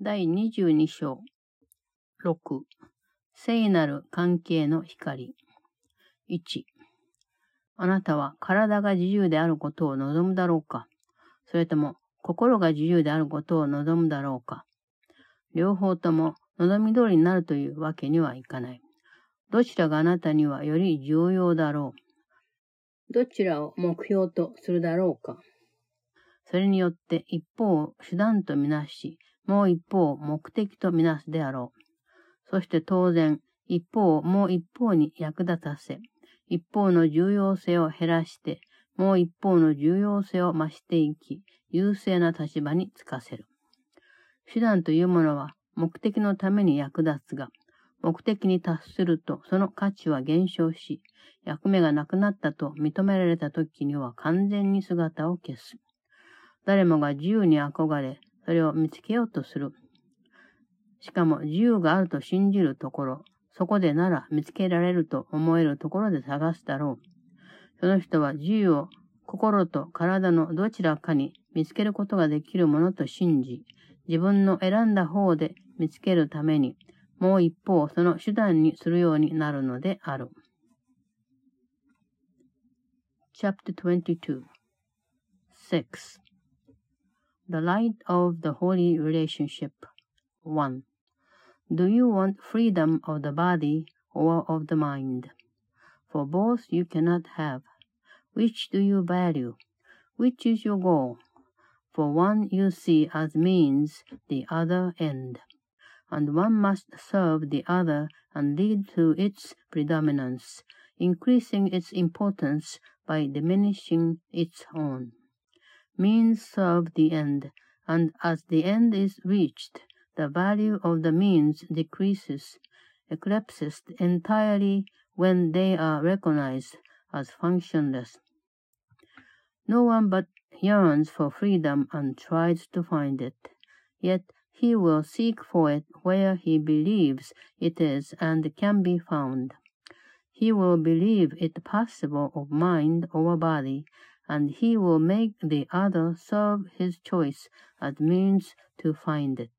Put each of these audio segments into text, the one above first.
第22章6聖なる関係の光1あなたは体が自由であることを望むだろうかそれとも心が自由であることを望むだろうか両方とも望み通りになるというわけにはいかない。どちらがあなたにはより重要だろう。どちらを目標とするだろうか。それによって一方を手段とみなし、もう一方目的とみなすであろう。そして当然、一方をもう一方に役立たせ、一方の重要性を減らして、もう一方の重要性を増していき、優勢な立場につかせる。手段というものは目的のために役立つが、目的に達するとその価値は減少し、役目がなくなったと認められた時には完全に姿を消す。誰もが自由に憧れ、それを見つけようとする。しかも自由があると信じるところ、そこでなら見つけられると思えるところで探すだろう。その人は自由を心と体のどちらかに見つけることができるものと信じ、自分の選んだ方で見つけるために、もう一方その手段にするようになるのである。Chapter 22 6 The Light of the Holy Relationship 1. Do you want freedom of the body or of the mind? For both you cannot have. Which do you value? Which is your goal? For one you see as means, the other end. And one must serve the other and lead to its predominance, increasing its importance by diminishing its own means serve the end, and as the end is reached, the value of the means decreases, eclipses entirely when they are recognized as functionless. No one but yearns for freedom and tries to find it, yet he will seek for it where he believes it is and can be found. He will believe it possible of mind or body and he will make the other serve his choice as means to find it.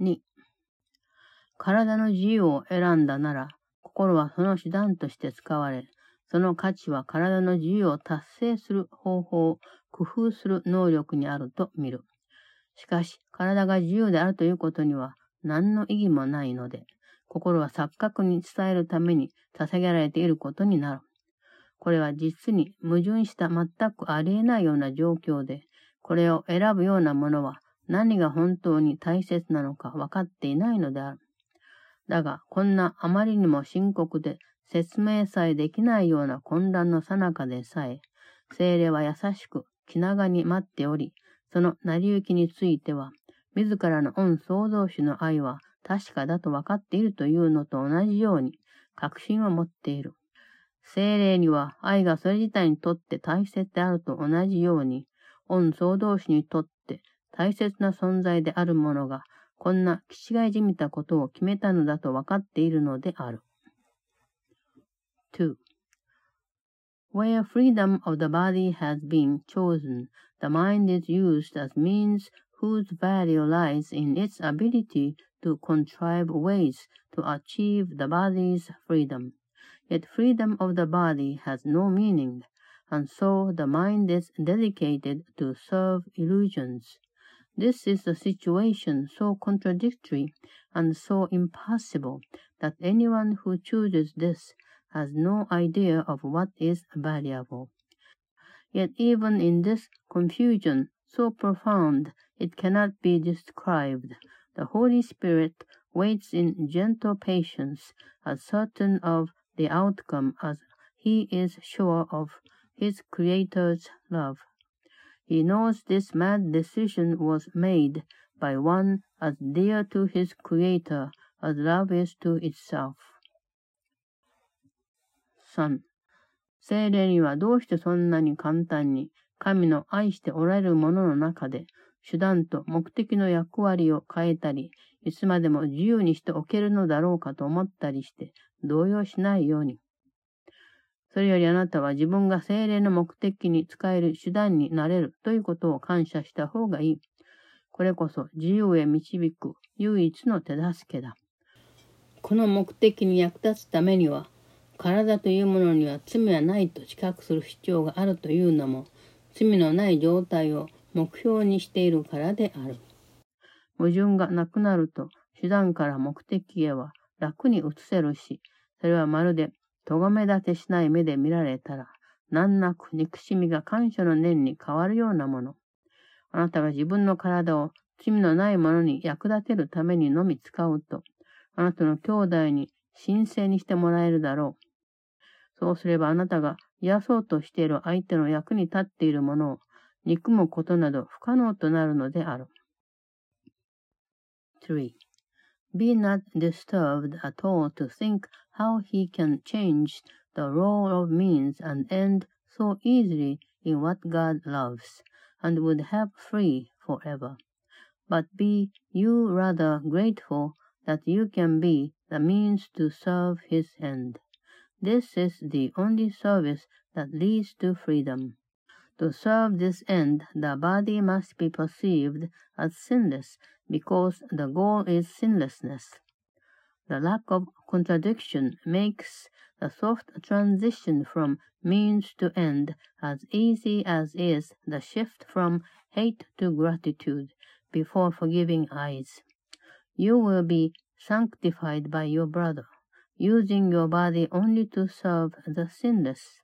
2. 体の自由を選んだなら、心はその手段として使われ、その価値は体の自由を達成する方法を工夫する能力にあると見る。しかし、体が自由であるということには何の意義もないので、心は錯覚に伝えるために捧げられていることになる。これは実に矛盾した全くありえないような状況で、これを選ぶようなものは何が本当に大切なのか分かっていないのである。だが、こんなあまりにも深刻で説明さえできないような混乱の最中でさえ、精霊は優しく気長に待っており、その成り行きについては、自らの恩創造主の愛は確かだと分かっているというのと同じように、確信を持っている。精霊には愛がそれ自体にとって大切であると同じように、恩総同士にとって大切な存在であるものが、こんな気違いじみたことを決めたのだと分かっているのである。2. Where freedom of the body has been chosen, the mind is used as means whose value lies in its ability to contrive ways to achieve the body's freedom. Yet freedom of the body has no meaning, and so the mind is dedicated to serve illusions. This is a situation so contradictory and so impossible that anyone who chooses this has no idea of what is valuable. Yet even in this confusion so profound it cannot be described, the Holy Spirit waits in gentle patience as certain of the outcome as he is sure of his Creator's love. He knows this mad decision was made by one as dear to his Creator as love is to itself. 3. 精霊にはどうしてそんなに簡単に神の愛しておられるものの中で手段と目的の役割を変えたり、いつまでも自由にしておけるのだろうかと思ったりして動揺しないように。それよりあなたは自分が精霊の目的に使える手段になれるということを感謝した方がいい。これこそ自由へ導く唯一の手助けだ。この目的に役立つためには、体というものには罪はないと知覚する必要があるというのも、罪のない状態を目標にしているからである。矛盾がなくなると、手段から目的へは楽に移せるし、それはまるで咎め立てしない目で見られたら、難なく憎しみが感謝の念に変わるようなもの。あなたが自分の体を罪のないものに役立てるためにのみ使うと、あなたの兄弟に神聖にしてもらえるだろう。そうすればあなたが癒そうとしている相手の役に立っているものを憎むことなど不可能となるのである。3.Be not disturbed at all to think how he can change the role of means and end so easily in what God loves, and would have free forever. But be you rather grateful that you can be the means to serve his end. This is the only service that leads to freedom. To serve this end, the body must be perceived as sinless because the goal is sinlessness. The lack of contradiction makes the soft transition from means to end as easy as is the shift from hate to gratitude before forgiving eyes. You will be sanctified by your brother, using your body only to serve the sinless.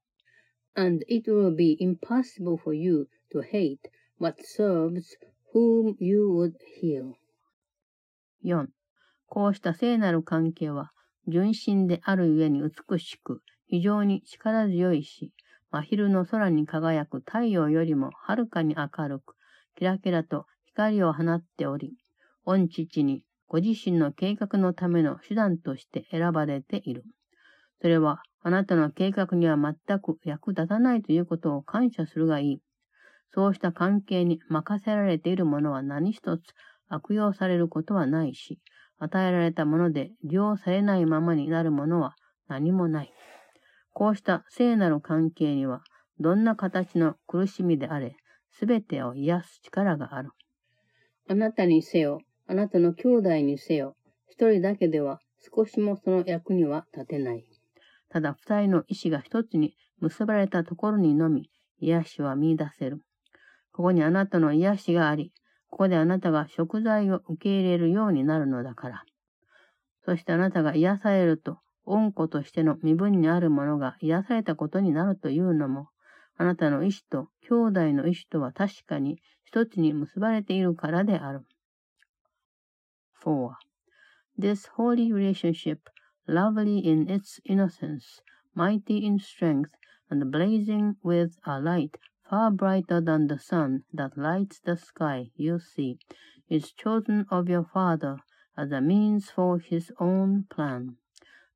And it will be impossible for you to hate what serves whom you would heal. 4. こうした聖なる関係は、純真であるゆえに美しく、非常に力強いし、真昼の空に輝く太陽よりもはるかに明るく、キラキラと光を放っており、御父にご自身の計画のための手段として選ばれている。それは、あなたの計画には全く役立たないということを感謝するがいい。そうした関係に任せられているものは何一つ悪用されることはないし、与えられたもので利用されないままになるものは何もない。こうした聖なる関係には、どんな形の苦しみであれ、すべてを癒す力がある。あなたにせよ、あなたの兄弟にせよ、一人だけでは少しもその役には立てない。ただ二人の意志が一つに結ばれたところにのみ、癒しは見出せる。ここにあなたの癒しがあり、ここであなたが食材を受け入れるようになるのだから。そしてあなたが癒されると、恩子としての身分にあるものが癒されたことになるというのも、あなたの意志と兄弟の意志とは確かに一つに結ばれているからである。4. This holy relationship, lovely in its innocence, mighty in strength, and blazing with a light far brighter than the sun that lights the sky you see, is chosen of your Father as a means for his own plan.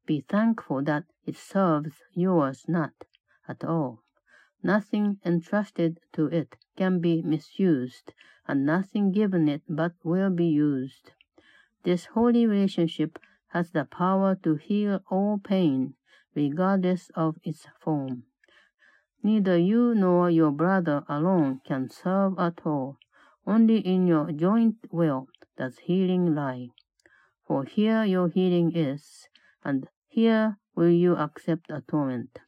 Be thankful that it serves yours not at all. Nothing entrusted to it can be misused, and nothing given it but will be used. This holy relationship has the power to heal all pain, regardless of its form. Neither you nor your brother alone can serve at all. Only in your joint will does healing lie. For here your healing is, and here will you accept atonement.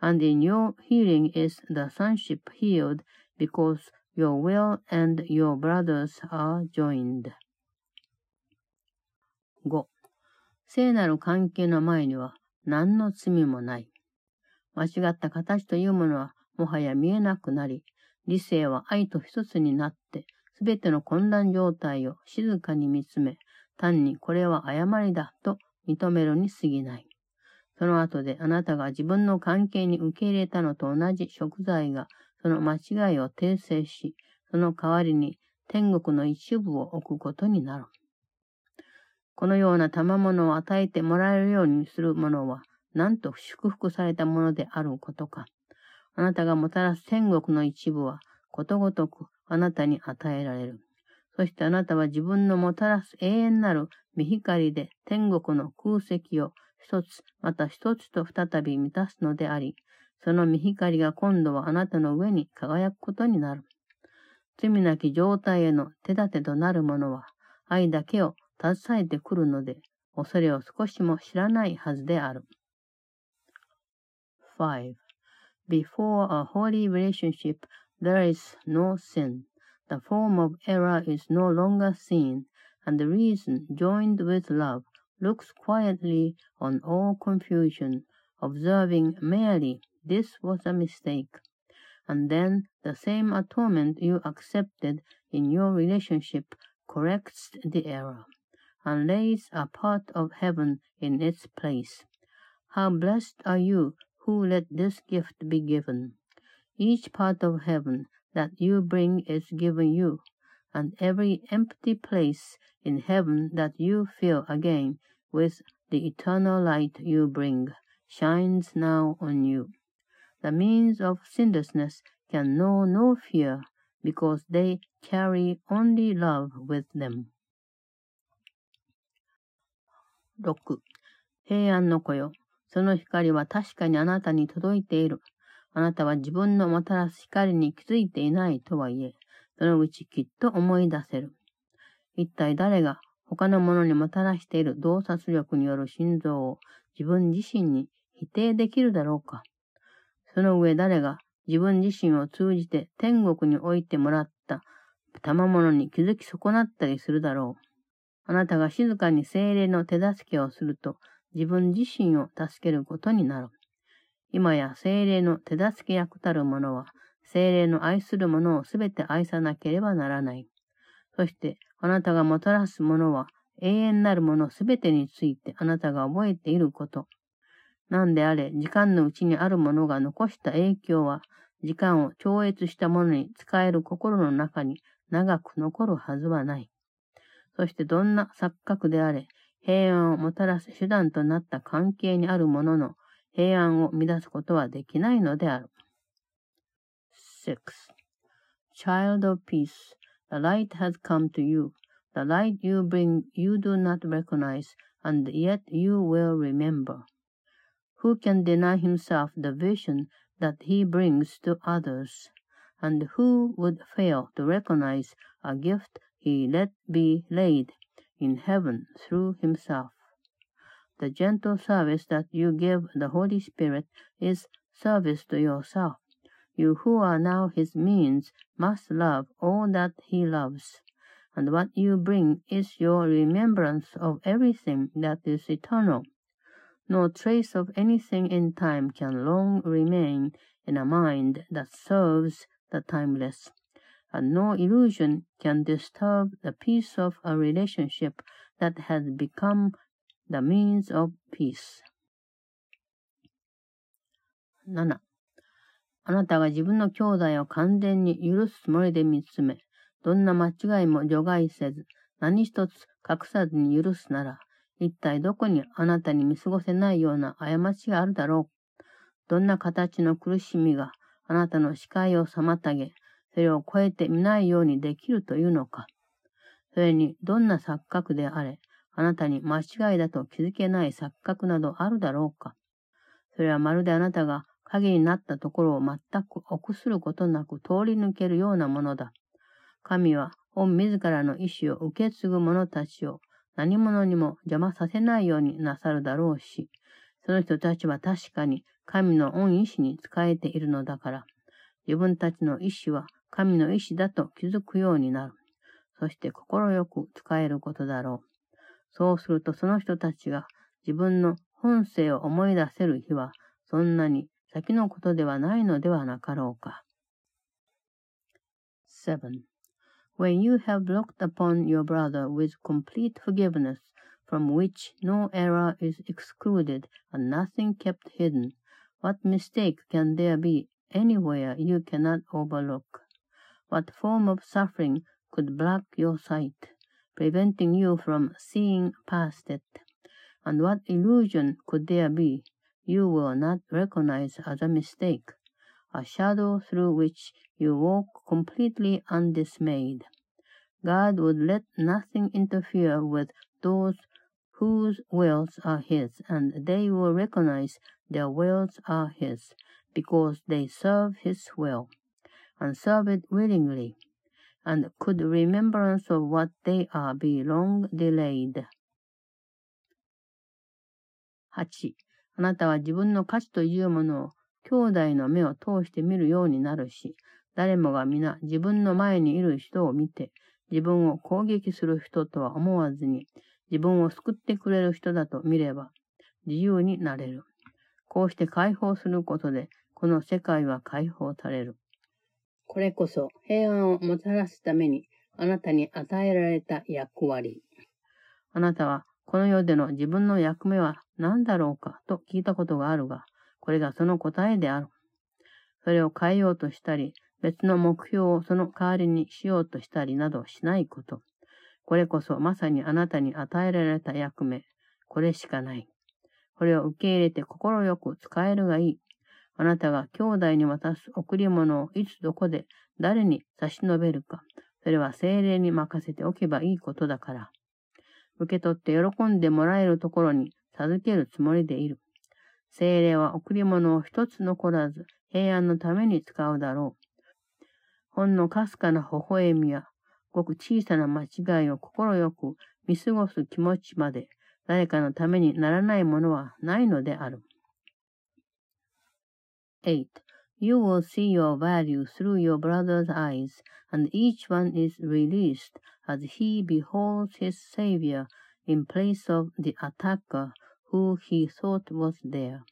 And in your healing is the sonship healed, because your will and your brothers are joined. 5. 聖なる関係の前には何の罪もない。 間違った形というものはもはや見えなくなり、理性は愛と一つになって、すべての混乱状態を静かに見つめ、単にこれは誤りだと認めるに過ぎない。その後であなたが自分の関係に受け入れたのと同じ食材がその間違いを訂正し、その代わりに天国の一部を置くことになる。このような賜物を与えてもらえるようにするものは、なんと祝福されたものであることか。あなたがもたらす天国の一部は、ことごとくあなたに与えられる。そしてあなたは自分のもたらす永遠なる見光で天国の空席を一つ、また一つと再び満たすのであり、その見光が今度はあなたの上に輝くことになる。罪なき状態への手立てとなる者は、愛だけを携えてくるので、恐れを少しも知らないはずである。5. Before a holy relationship, there is no sin. The form of error is no longer seen, and the reason, joined with love, looks quietly on all confusion, observing merely this was a mistake. And then the same atonement you accepted in your relationship corrects the error and lays a part of heaven in its place. How blessed are you who let this gift be given. Each part of heaven that you bring is given you, and every empty place in heaven that you fill again with the eternal light you bring shines now on you. The means of sinlessness can know no fear because they carry only love with them. 6. 平安の子よ。 その光は確かにあなたに届いている。あなたは自分のもたらす光に気づいていないとはいえ、そのうちきっと思い出せる。一体誰が他のものにもたらしている洞察力による心臓を自分自身に否定できるだろうか。その上誰が自分自身を通じて天国に置いてもらった賜物に気づき損なったりするだろう。あなたが静かに精霊の手助けをすると、自分自身を助けることになる。今や精霊の手助け役たる者は、精霊の愛する者をすべて愛さなければならない。そして、あなたがもたらすものは、永遠なるものすべてについてあなたが覚えていること。何であれ、時間のうちにあるものが残した影響は、時間を超越したものに使える心の中に長く残るはずはない。そしてどんな錯覚であれ、平安をもたらす手段となった関係にあるものの平安を乱すことはできないのである。6. Child of peace, the light has come to you. The light you bring you do not recognize, and yet you will remember. Who can deny himself the vision that he brings to others? And who would fail to recognize a gift he let be laid in heaven through himself. The gentle service that you give the Holy Spirit is service to yourself. You who are now his means must love all that he loves. And what you bring is your remembrance of everything that is eternal. No trace of anything in time can long remain in a mind that serves the timeless and no illusion can disturb the peace of a relationship that has become the means of peace. 7. あなたが自分の兄弟を完全に許すつもりで見つめ、どんな間違いも除外せず、何一つ隠さずに許すなら、一体どこにあなたに見過ごせないような過ちがあるだろう。どんな形の苦しみがあなたの視界を妨げ、それを超えて見ないようにできるというのか。それに、どんな錯覚であれ、あなたに間違いだと気づけない錯覚などあるだろうか。それはまるであなたが影になったところを全く臆することなく通り抜けるようなものだ。神は、御自らの意志を受け継ぐ者たちを何者にも邪魔させないようになさるだろうし、その人たちは確かに神の御意志に仕えているのだから、自分たちの意志は神の意志だと気づくようになる。そして心よく使えることだろう。そうするとその人たちが自分の本性を思い出せる日はそんなに先のことではないのではなかろうか。7. When you have looked upon your brother with complete forgiveness, from which no error is excluded and nothing kept hidden, what mistake can there be anywhere you cannot overlook? What form of suffering could block your sight, preventing you from seeing past it? And what illusion could there be you will not recognize as a mistake, a shadow through which you walk completely undismayed? God would let nothing interfere with those whose wills are His, and they will recognize their wills are His, because they serve His will and serve it willingly. and could remembrance of what they are be long delayed. 8. あなたは自分の価値というものを兄弟の目を通して見るようになるし、誰もが皆自分の前にいる人を見て、自分を攻撃する人とは思わずに、自分を救ってくれる人だと見れば、自由になれる。こうして解放することで、この世界は解放される。これこそ平安をもたらすために、あなたに与えられた役割。あなたは、この世での自分の役目は何だろうかと聞いたことがあるが、これがその答えである。それを変えようとしたり、別の目標をその代わりにしようとしたりなどしないこと。これこそまさにあなたに与えられた役目。これしかない。これを受け入れて心よく使えるがいい。あなたが兄弟に渡す贈り物をいつどこで誰に差し伸べるか。それは精霊に任せておけばいいことだから。受け取って喜んでもらえるところに授けるつもりでいる。精霊は贈り物を一つ残らず平安のために使うだろう。ほんのかすかな微笑みや、ごく小さな間違いを心よく見過ごす気持ちまで、誰かのためにならないものはないのである。8. You will see your value through your brother's eyes, and each one is released as he beholds his Savior in place of the attacker who he thought was there.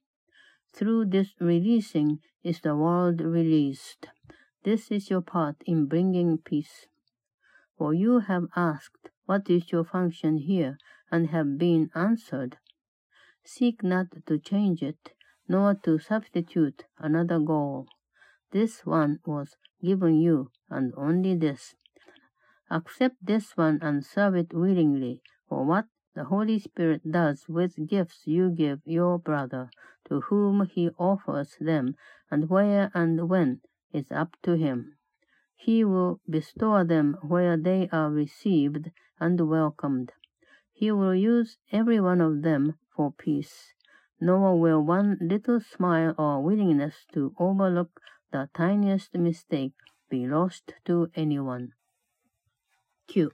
Through this releasing is the world released. This is your part in bringing peace. For you have asked, What is your function here? and have been answered. Seek not to change it, nor to substitute another goal. This one was given you, and only this. Accept this one and serve it willingly, for what the Holy Spirit does with gifts you give your brother, to whom he offers them, and where and when is up to him. He will bestow them where they are received and welcomed. He will use every one of them for peace, nor will one little smile or willingness to overlook the tiniest mistake be lost to anyone. 9.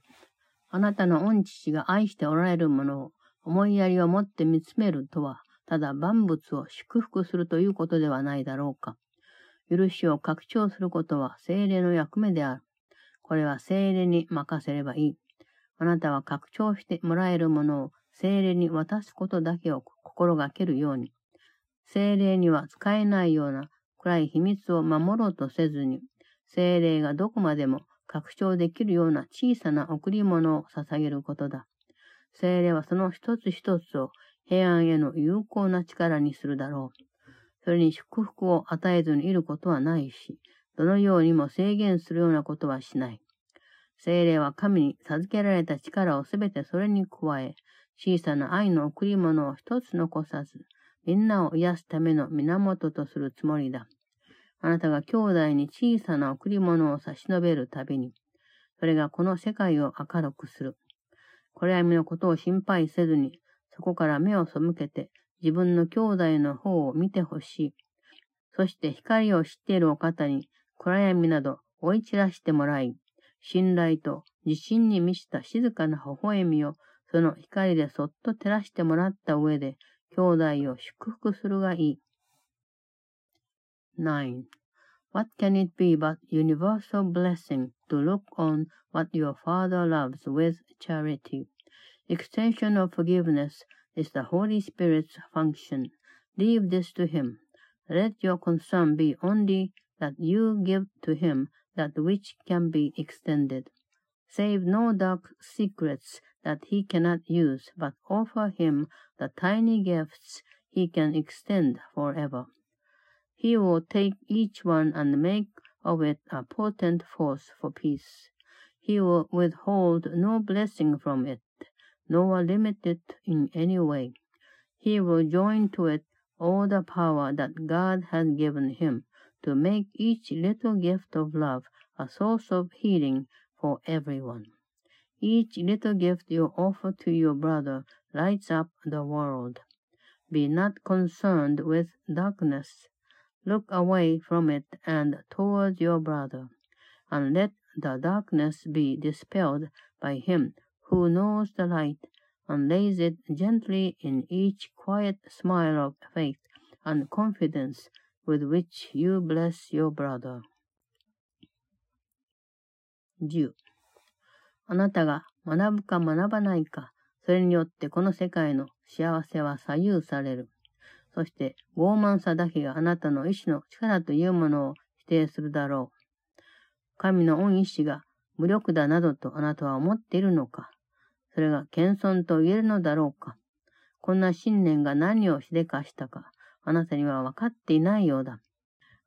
あなたの御父が愛しておられるものを思いやりを持って見つめるとは、ただ万物を祝福するということではないだろうか。許しを拡張することは精霊の役目である。これは精霊に任せればいい。あなたは拡張してもらえるものを精霊に渡すことだけを心がけるように。精霊には使えないような暗い秘密を守ろうとせずに、精霊がどこまでも拡張できるような小さな贈り物を捧げることだ。精霊はその一つ一つを平安への有効な力にするだろう。それに祝福を与えずにいることはないし、どのようにも制限するようなことはしない。精霊は神に授けられた力をすべてそれに加え、小さな愛の贈り物を一つ残さず、みんなを癒すための源とするつもりだ。あなたが兄弟に小さな贈り物を差し伸べるたびに、それがこの世界を明るくする。これは身のことを心配せずに、そこから目を背けて、自分の兄弟の方を見てほしい。そして光を知っているお方に暗闇など追い散らしてもらい、信頼と自信に満ちた静かな微笑みをその光でそっと照らしてもらった上で、兄弟を祝福するがいい。9. What can it be but universal blessing to look on what your Father loves with charity? Extension of forgiveness is the Holy Spirit's function. Leave this to Him. Let your concern be only that you give to Him that which can be extended. Save no dark secrets that He cannot use, but offer Him the tiny gifts He can extend forever. He will take each one and make of it a potent force for peace. He will withhold no blessing from it nor limit it in any way. He will join to it all the power that God has given him to make each little gift of love a source of healing for everyone. Each little gift you offer to your brother lights up the world. Be not concerned with darkness. Look away from it and towards your brother, and let the darkness be dispelled by him who knows the light and lays it gently in each quiet smile of faith and confidence with which you bless your brother. 10. あなたが学ぶか学ばないか、それによってこの世界の幸せは左右される。そして傲慢さだけがあなたの意志の力というものを否定するだろう。神の恩意志が無力だなどとあなたは思っているのかそれが謙遜と言えるのだろうかこんな信念が何をしでかしたかあなたには分かっていないようだ。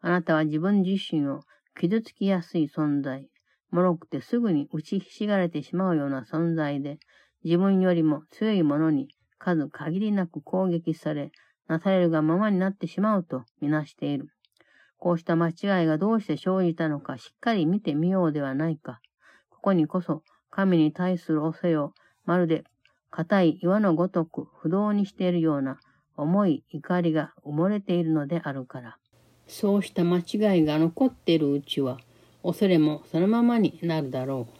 あなたは自分自身を傷つきやすい存在、脆くてすぐに打ちひしがれてしまうような存在で、自分よりも強いものに数限りなく攻撃され、なされるがままになってしまうとみなしている。こうした間違いがどうして生じたのかしっかり見てみようではないか。ここにこそ神に対する恐れをまるで硬い岩のごとく不動にしているような重い怒りが埋もれているのであるから。そうした間違いが残っているうちは、恐れもそのままになるだろう。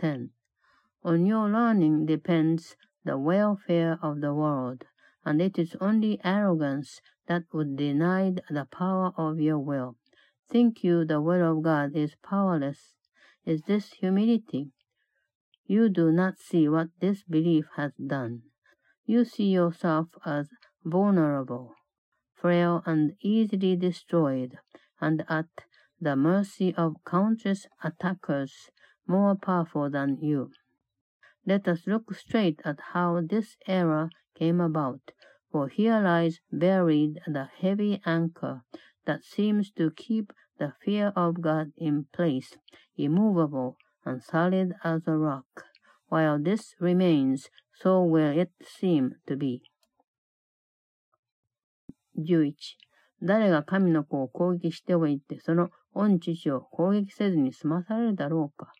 10. On your learning depends the welfare of the world, and it is only arrogance that would deny the power of your will. Think you the will of God is powerless? Is this humility? You do not see what this belief has done. You see yourself as vulnerable, frail and easily destroyed, and at the mercy of countless attackers more powerful than you. Let us look straight at how this error came about, for here lies buried the heavy anchor that seems to keep the fear of God in place, immovable and solid as a rock. While this remains, so will it seem to be. 11. 誰が神の子を攻撃しておいて、その御父を攻撃せずに済まされるだろうか。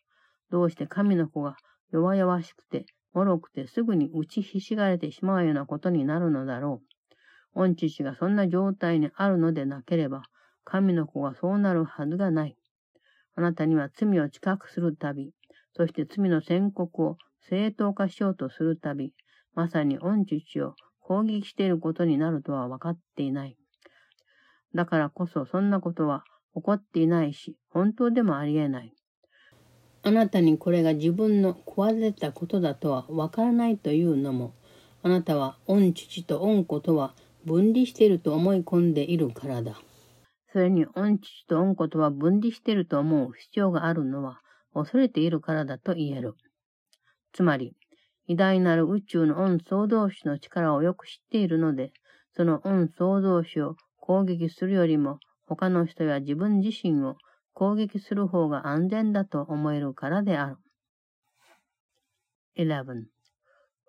どうして神の子が弱々しくて、脆くてすぐに打ちひしがれてしまうようなことになるのだろう。御父がそんな状態にあるのでなければ、神の子がそうなるはずがない。あなたには罪を近くするたび、そして罪の宣告を正当化しようとするたび、まさに御父を攻撃していることになるとは分かっていない。だからこそそんなことは起こっていないし、本当でもありえない。あなたにこれが自分の壊れたことだとは分からないというのも、あなたは御父と御子とは分離していると思い込んでいるからだ。それに御父と御子とは分離していると思う必要があるのは、恐れているからだと言える。つまり、偉大なる宇宙の恩創造主の力をよく知っているので、その恩創造主を攻撃するよりも、他の人や自分自身を攻撃する方が安全だと思えるからである。11.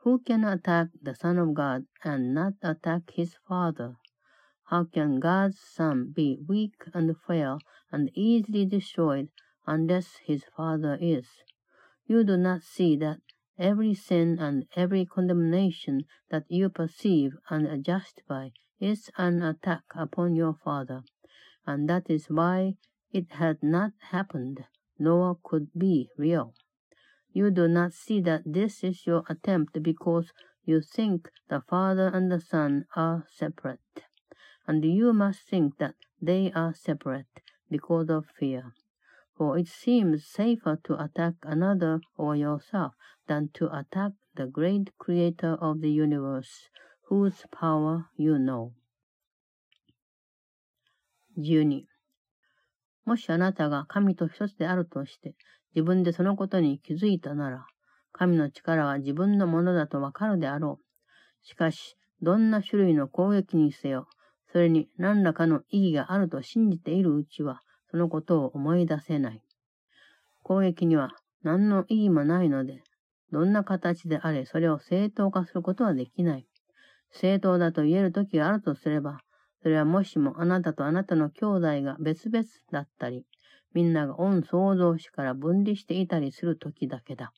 Who can attack the Son of God and not attack his Father? How can God's Son be weak and frail and easily destroyed unless his Father is. You do not see that every sin and every condemnation that you perceive and justify is an attack upon your Father, and that is why it had not happened, nor could be real. You do not see that this is your attempt because you think the Father and the Son are separate, and you must think that they are separate because of fear. for it seems safer to attack another or yourself than to attack the great creator of the universe, whose power you know? 12. もしあなたが神と一つであるとして自分でそのことに気づいたなら、神の力は自分のものだとわかるであろう。しかし、どんな種類の攻撃にせよ、それに何らかの意義があると信じているうちは、そのことを思い出せない。攻撃には何の意義もないので、どんな形であれそれを正当化することはできない。正当だと言える時があるとすれば、それはもしもあなたとあなたの兄弟が別々だったり、みんなが恩創造主から分離していたりする時だけだ。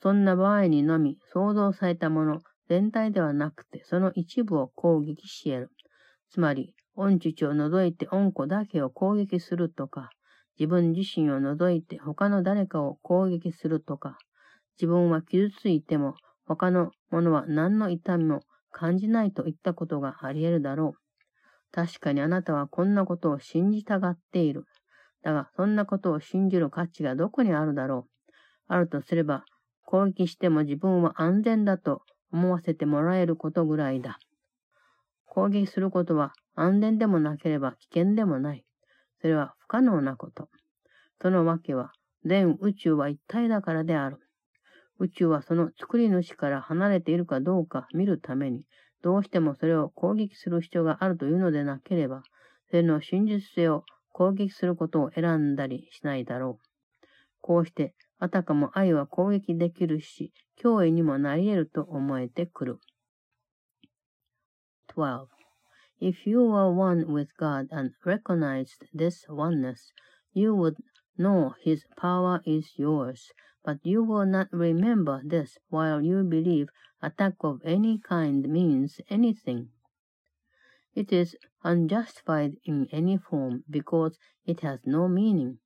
そんな場合にのみ創造されたもの全体ではなくてその一部を攻撃し得る。つまり、御父を除いて御子だけを攻撃するとか、自分自身を除いて他の誰かを攻撃するとか、自分は傷ついても他の者は何の痛みも感じないといったことがあり得るだろう。確かにあなたはこんなことを信じたがっている。だが、そんなことを信じる価値がどこにあるだろう。あるとすれば、攻撃しても自分は安全だと思わせてもらえることぐらいだ。攻撃することは安全でもなければ危険でもない。それは不可能なこと。そのわけは、全宇宙は一体だからである。宇宙はその作り主から離れているかどうか見るために、どうしてもそれを攻撃する必要があるというのでなければ、それの真実性を攻撃することを選んだりしないだろう。こうして、あたかも愛は攻撃できるし、脅威にもなり得ると思えてくる。12. If you were one with God and recognized this oneness, you would know His power is yours, but you will not remember this while you believe attack of any kind means anything. It is unjustified in any form because it has no meaning.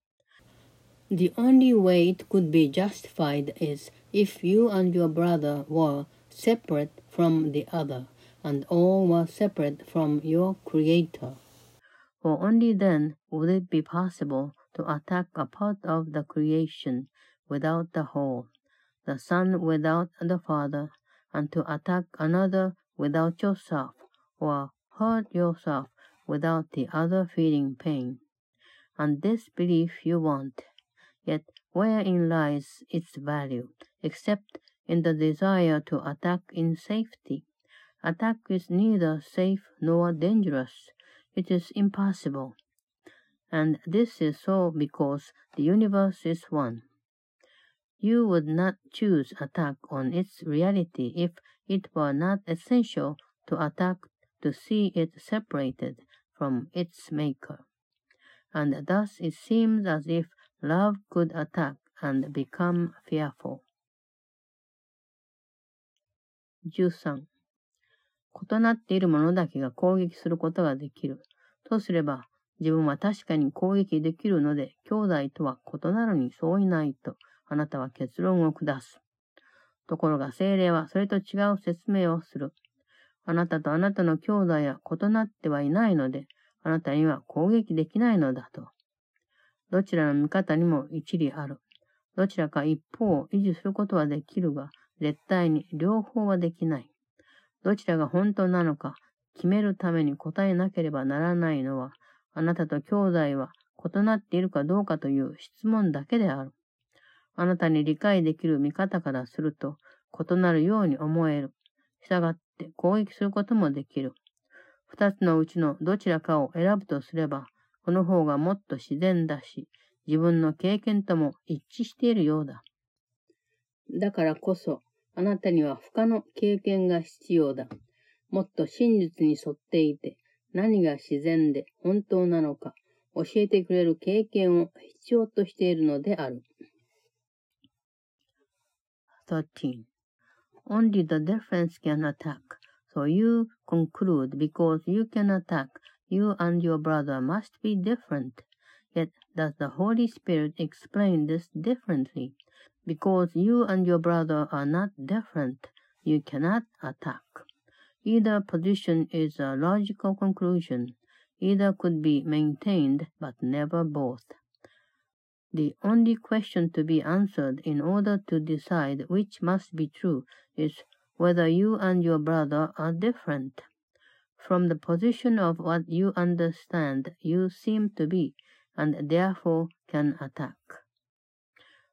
The only way it could be justified is if you and your brother were separate from the other, and all were separate from your Creator. For only then would it be possible to attack a part of the creation without the whole, the Son without the Father, and to attack another without yourself, or hurt yourself without the other feeling pain. And this belief you want, yet wherein lies its value, except in the desire to attack in safety? Attack is neither safe nor dangerous. It is impossible. And this is so because the universe is one. You would not choose attack on its reality if it were not essential to attack to see it separated from its maker. And thus it seems as if love could attack and become fearful. 13. 異なっているものだけが攻撃することができる。とすれば、自分は確かに攻撃できるので、兄弟とは異なるに相違ないと、あなたは結論を下す。ところが精霊はそれと違う説明をする。あなたとあなたの兄弟は異なってはいないので、あなたには攻撃できないのだと。どちらの見方にも一理ある。どちらか一方を維持することはできるが、絶対に両方はできない。どちらが本当なのか決めるために答えなければならないのは、あなたと兄弟は異なっているかどうかという質問だけである。あなたに理解できる見方からすると、異なるように思える。従って攻撃することもできる。二つのうちのどちらかを選ぶとすれば、この方がもっと自然だし、自分の経験とも一致しているようだ。だからこそ、あなたには不可の経験が必要だ。もっと真実に沿っていて、何が自然で本当なのか教えてくれる経験を必要としているのである。13. Only the difference can attack. So you conclude because you can attack, you and your brother must be different. Yet does the Holy Spirit explain this differently? Because you and your brother are not different, you cannot attack. Either position is a logical conclusion. Either could be maintained, but never both. The only question to be answered in order to decide which must be true is whether you and your brother are different. From the position of what you understand, you seem to be, and therefore can attack.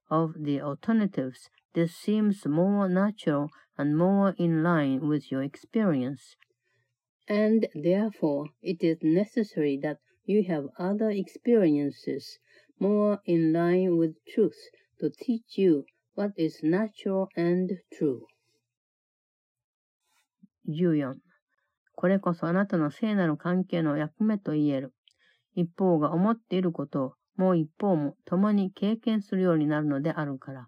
Of the alternatives, this seems more natural and more in line with your experience. And therefore, it is necessary that you have other experiences more in line with truth to teach you what is natural and true. 14. これこそあなたの聖なる関係の役目と言える。一方が思っていることをもう一方も共に経験するようになるのであるから。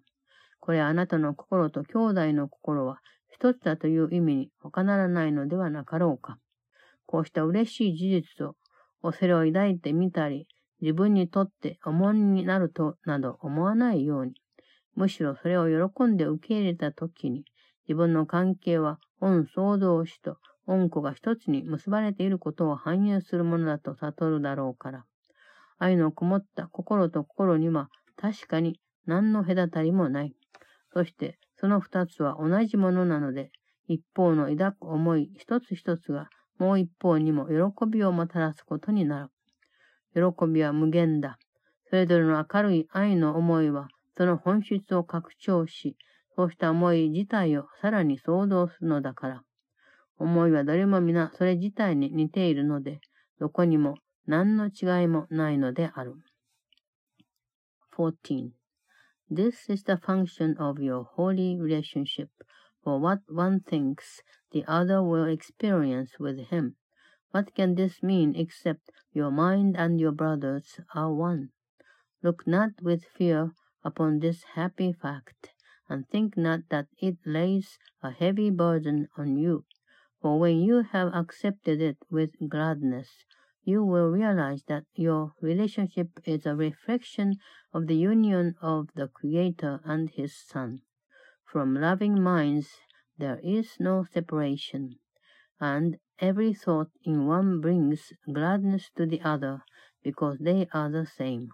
これはあなたの心と兄弟の心は一つだという意味に他ならないのではなかろうか。こうした嬉しい事実を恐れを抱いてみたり、自分にとって重荷になるとなど思わないように、むしろそれを喜んで受け入れたときに、自分の関係は恩総動詞と恩子が一つに結ばれていることを反映するものだと悟るだろうから。愛のこもった心と心には確かに何の隔たりもない。そしてその二つは同じものなので、一方の抱く思い一つ一つがもう一方にも喜びをもたらすことになる。喜びは無限だ。それぞれの明るい愛の思いは、その本質を拡張し、そうした思い自体をさらに想像するのだから。思いは誰も皆それ自体に似ているので、どこにも何の違いもないのである。14. This is the function of your holy relationship, for what one thinks the other will experience with him. What can this mean except your mind and your brothers are one? Look not with fear upon this happy fact, and think not that it lays a heavy burden on you. For when you have accepted it with gladness, you will realize that your relationship is a reflection of the union of the Creator and His Son. From loving minds there is no separation, and every thought in one brings gladness to the other because they are the same.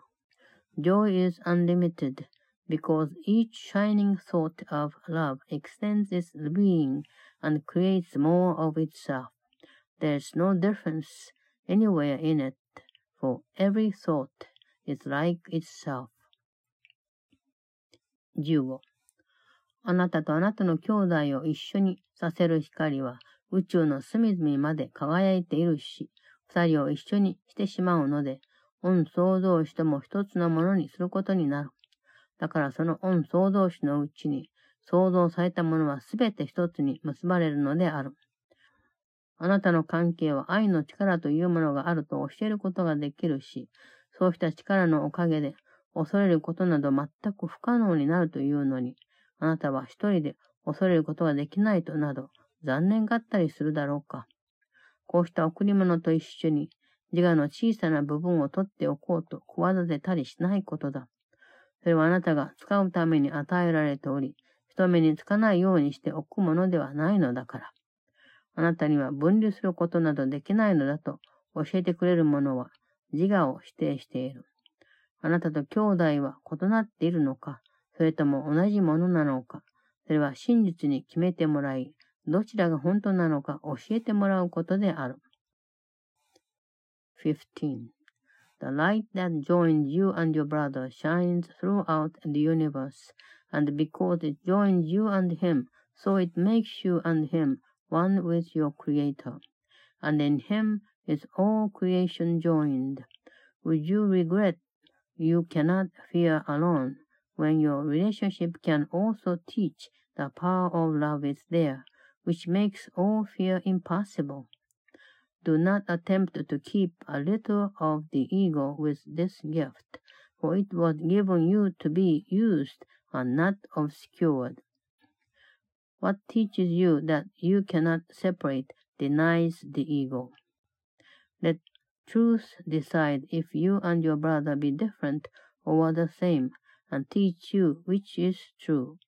Joy is unlimited because each shining thought of love extends its being and creates more of itself. There is no difference anywhere in it, for every thought is like itself. 15. あなたとあなたの兄弟を一緒にさせる光は 宇宙の隅々まで輝いているし、二人を一緒にしてしまうので、恩創造主とも一つのものにすることになる。だからその恩創造主のうちに、創造されたものはすべて一つに結ばれるのである。あなたの関係は愛の力というものがあると教えることができるし、そうした力のおかげで恐れることなど全く不可能になるというのに、あなたは一人で恐れることができないとなど、残念がったりするだろうか。こうした贈り物と一緒に、自我の小さな部分を取っておこうと企てたりしないことだ。それはあなたが使うために与えられており、人目につかないようにしておくものではないのだから。あなたには分離することなどできないのだと教えてくれるものは自我を否定している。あなたと兄弟は異なっているのか、それとも同じものなのか、それは真実に決めてもらい、どちらが本当なのか教えてもらうことである。15. The light that joins you and your brother shines throughout the universe, and because it joins you and him, so it makes you and him one with your Creator. And in him is all creation joined. Would you regret you cannot fear alone when your relationship can also teach the power of love is there, Which makes all fear impossible? Do not attempt to keep a little of the ego with this gift, for it was given you to be used and not obscured. What teaches you that you cannot separate denies the ego. Let truth decide if you and your brother be different or the same, and teach you which is true.